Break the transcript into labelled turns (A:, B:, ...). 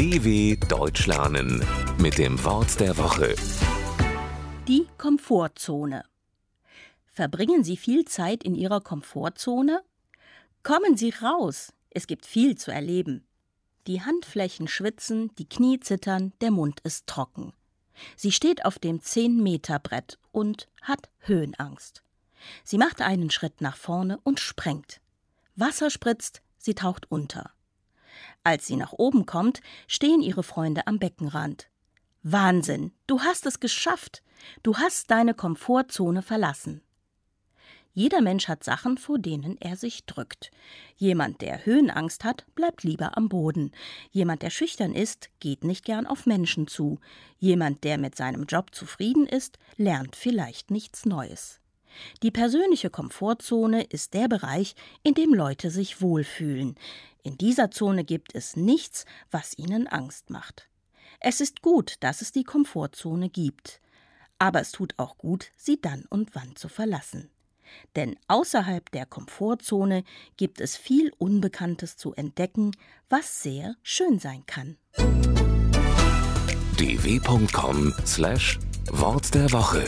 A: DW Deutsch lernen mit dem Wort der Woche.
B: Die Komfortzone. Verbringen Sie viel Zeit in Ihrer Komfortzone? Kommen Sie raus, es gibt viel zu erleben. Die Handflächen schwitzen, die Knie zittern, der Mund ist trocken. Sie steht auf dem 10-Meter-Brett und hat Höhenangst. Sie macht einen Schritt nach vorne und sprengt. Wasser spritzt, sie taucht unter. Als sie nach oben kommt, stehen ihre Freunde am Beckenrand. Wahnsinn, du hast es geschafft. Du hast deine Komfortzone verlassen. Jeder Mensch hat Sachen, vor denen er sich drückt. Jemand, der Höhenangst hat, bleibt lieber am Boden. Jemand, der schüchtern ist, geht nicht gern auf Menschen zu. Jemand, der mit seinem Job zufrieden ist, lernt vielleicht nichts Neues. Die persönliche Komfortzone ist der Bereich, in dem Leute sich wohlfühlen. In dieser Zone gibt es nichts, was ihnen Angst macht. Es ist gut, dass es die Komfortzone gibt. Aber es tut auch gut, sie dann und wann zu verlassen. Denn außerhalb der Komfortzone gibt es viel Unbekanntes zu entdecken, was sehr schön sein kann.
A: dw.com/wort der Woche